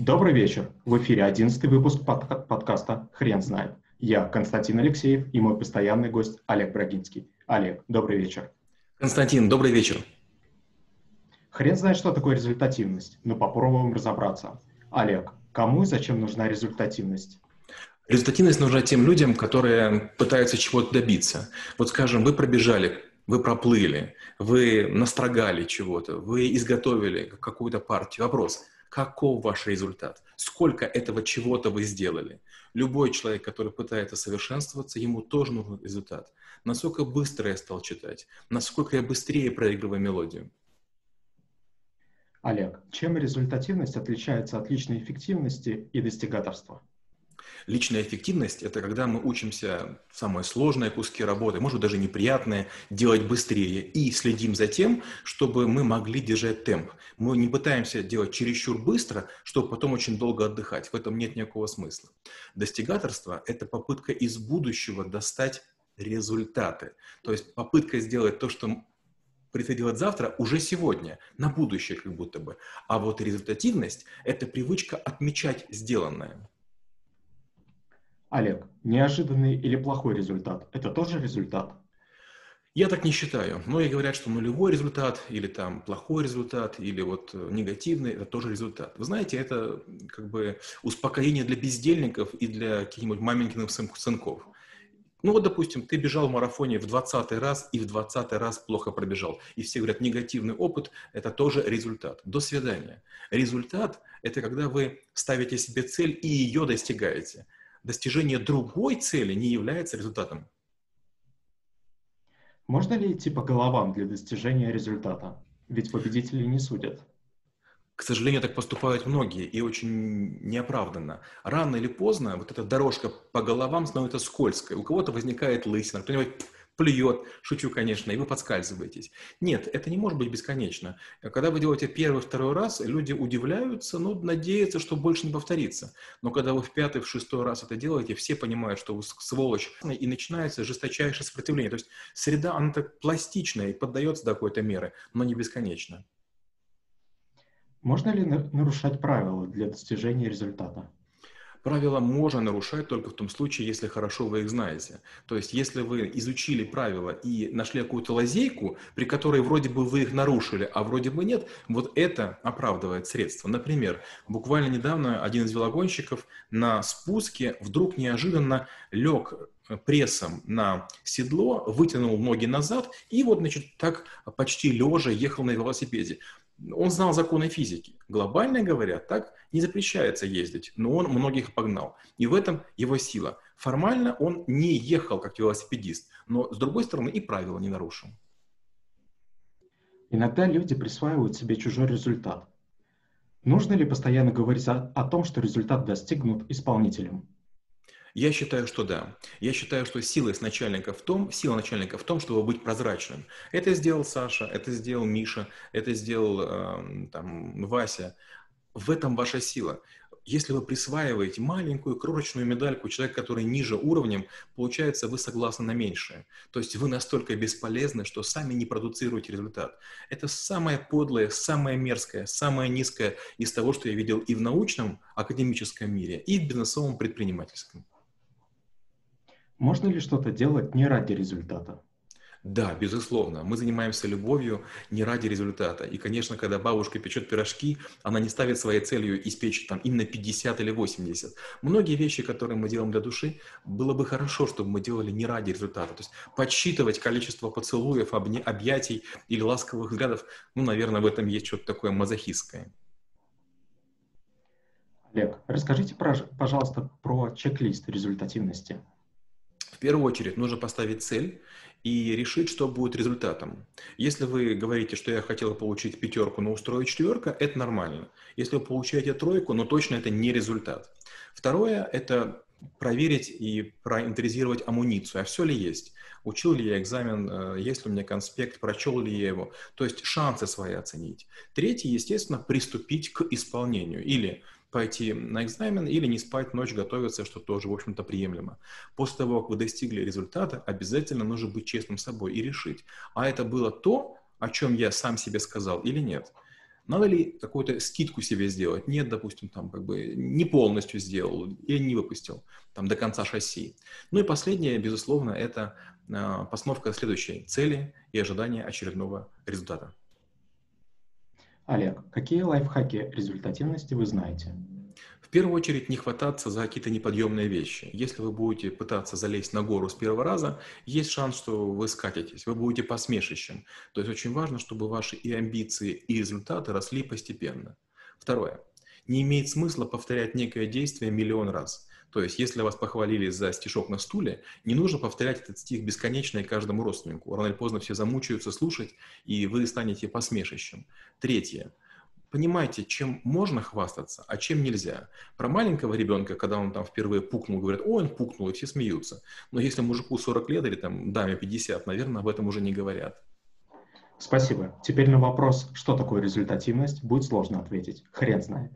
Добрый вечер. В эфире одиннадцатый выпуск под подкаста «Хрен знает». Я Константин Алексеев и мой постоянный гость Олег Брагинский. Олег, добрый вечер. Константин, добрый вечер. Хрен знает, что такое результативность, но попробуем разобраться. Олег, кому и зачем нужна результативность? Результативность нужна тем людям, которые пытаются чего-то добиться. Вот, скажем, вы пробежали, вы проплыли, вы настрогали чего-то, вы изготовили какую-то партию. Вопрос – каков ваш результат, сколько этого чего-то вы сделали. Любой человек, который пытается совершенствоваться, ему тоже нужен результат. Насколько быстро я стал читать, насколько я быстрее проигрываю мелодию. Олег, чем результативность отличается от личной эффективности и достигаторства? Личная эффективность – это когда мы учимся самые сложные куски работы, может даже неприятные, делать быстрее и следим за тем, чтобы мы могли держать темп. Мы не пытаемся делать чересчур быстро, чтобы потом очень долго отдыхать. В этом нет никакого смысла. Достигаторство – это попытка из будущего достать результаты. То есть попытка сделать то, что предстоит делать завтра, уже сегодня, на будущее как будто бы. А вот результативность – это привычка отмечать сделанное. Олег, неожиданный или плохой результат – это тоже результат? Я так не считаю. Многие говорят, что нулевой результат, или там плохой результат, или вот э, негативный – это тоже результат. Вы знаете, это как бы успокоение для бездельников и для каких-нибудь маменькиных сынков. Ну вот, допустим, ты бежал в марафоне в 20 раз и в 20 раз плохо пробежал. И все говорят, негативный опыт – это тоже результат. До свидания. Результат – это когда вы ставите себе цель и ее достигаете – достижение другой цели не является результатом. Можно ли идти по головам для достижения результата? Ведь победители не судят. К сожалению, так поступают многие и очень неоправданно. Рано или поздно вот эта дорожка по головам становится скользкой. У кого-то возникает лысина, кто-нибудь плюет, шучу, конечно, и вы подскальзываетесь. Нет, это не может быть бесконечно. Когда вы делаете первый, второй раз, люди удивляются, ну, надеются, что больше не повторится. Но когда вы в пятый, в шестой раз это делаете, все понимают, что вы сволочь, и начинается жесточайшее сопротивление. То есть среда, она так пластичная и поддается до какой-то меры, но не бесконечно. Можно ли нарушать правила для достижения результата? Правила можно нарушать только в том случае, если хорошо вы их знаете. То есть, если вы изучили правила и нашли какую-то лазейку, при которой вроде бы вы их нарушили, а вроде бы нет, вот это оправдывает средства. Например, буквально недавно один из велогонщиков на спуске вдруг неожиданно лег прессом на седло, вытянул ноги назад и вот, значит, так почти лежа ехал на велосипеде. Он знал законы физики. Глобально говоря, так не запрещается ездить, но он многих погнал. И в этом его сила. Формально он не ехал как велосипедист, но с другой стороны и правила не нарушил. Иногда люди присваивают себе чужой результат. Нужно ли постоянно говорить о, о том, что результат достигнут исполнителем? Я считаю, что да. Я считаю, что сила начальника в том, сила начальника в том, чтобы быть прозрачным. Это сделал Саша, это сделал Миша, это сделал э, там, Вася. В этом ваша сила. Если вы присваиваете маленькую крошечную медальку человека, который ниже уровнем, получается, вы согласны на меньшее. То есть вы настолько бесполезны, что сами не продуцируете результат. Это самое подлое, самое мерзкое, самое низкое из того, что я видел и в научном, академическом мире, и в бизнесовом предпринимательском. Можно ли что-то делать не ради результата? Да, безусловно. Мы занимаемся любовью не ради результата. И, конечно, когда бабушка печет пирожки, она не ставит своей целью испечь там именно 50 или 80. Многие вещи, которые мы делаем для души, было бы хорошо, чтобы мы делали не ради результата. То есть подсчитывать количество поцелуев, объятий или ласковых взглядов, ну, наверное, в этом есть что-то такое мазохистское. Олег, расскажите, пожалуйста, про чек-лист результативности. Первую очередь нужно поставить цель и решить, что будет результатом. Если вы говорите, что я хотел получить пятерку, но устроить четверка, это нормально. Если вы получаете тройку, но точно это не результат. Второе – это проверить и проинтеризировать амуницию, а все ли есть. Учил ли я экзамен, э, есть ли у меня конспект, прочел ли я его. То есть шансы свои оценить. Третье, естественно, приступить к исполнению. Или пойти на экзамен или не спать ночь, готовиться, что тоже, в общем-то, приемлемо. После того, как вы достигли результата, обязательно нужно быть честным с собой и решить, а это было то, о чем я сам себе сказал или нет. Надо ли какую-то скидку себе сделать? Нет, допустим, там как бы не полностью сделал и не выпустил там до конца шасси. Ну и последнее, безусловно, это э, постановка следующей цели и ожидания очередного результата. Олег, какие лайфхаки результативности вы знаете? В первую очередь не хвататься за какие-то неподъемные вещи. Если вы будете пытаться залезть на гору с первого раза, есть шанс, что вы скатитесь, вы будете посмешищем. То есть очень важно, чтобы ваши и амбиции, и результаты росли постепенно. Второе. Не имеет смысла повторять некое действие миллион раз. То есть, если вас похвалили за стишок на стуле, не нужно повторять этот стих бесконечно и каждому родственнику. Рано или поздно все замучаются слушать, и вы станете посмешищем. Третье. Понимаете, чем можно хвастаться, а чем нельзя. Про маленького ребенка, когда он там впервые пукнул, говорят, ой, он пукнул, и все смеются. Но если мужику 40 лет или там даме 50, наверное, об этом уже не говорят. Спасибо. Теперь на вопрос, что такое результативность, будет сложно ответить. Хрен знает.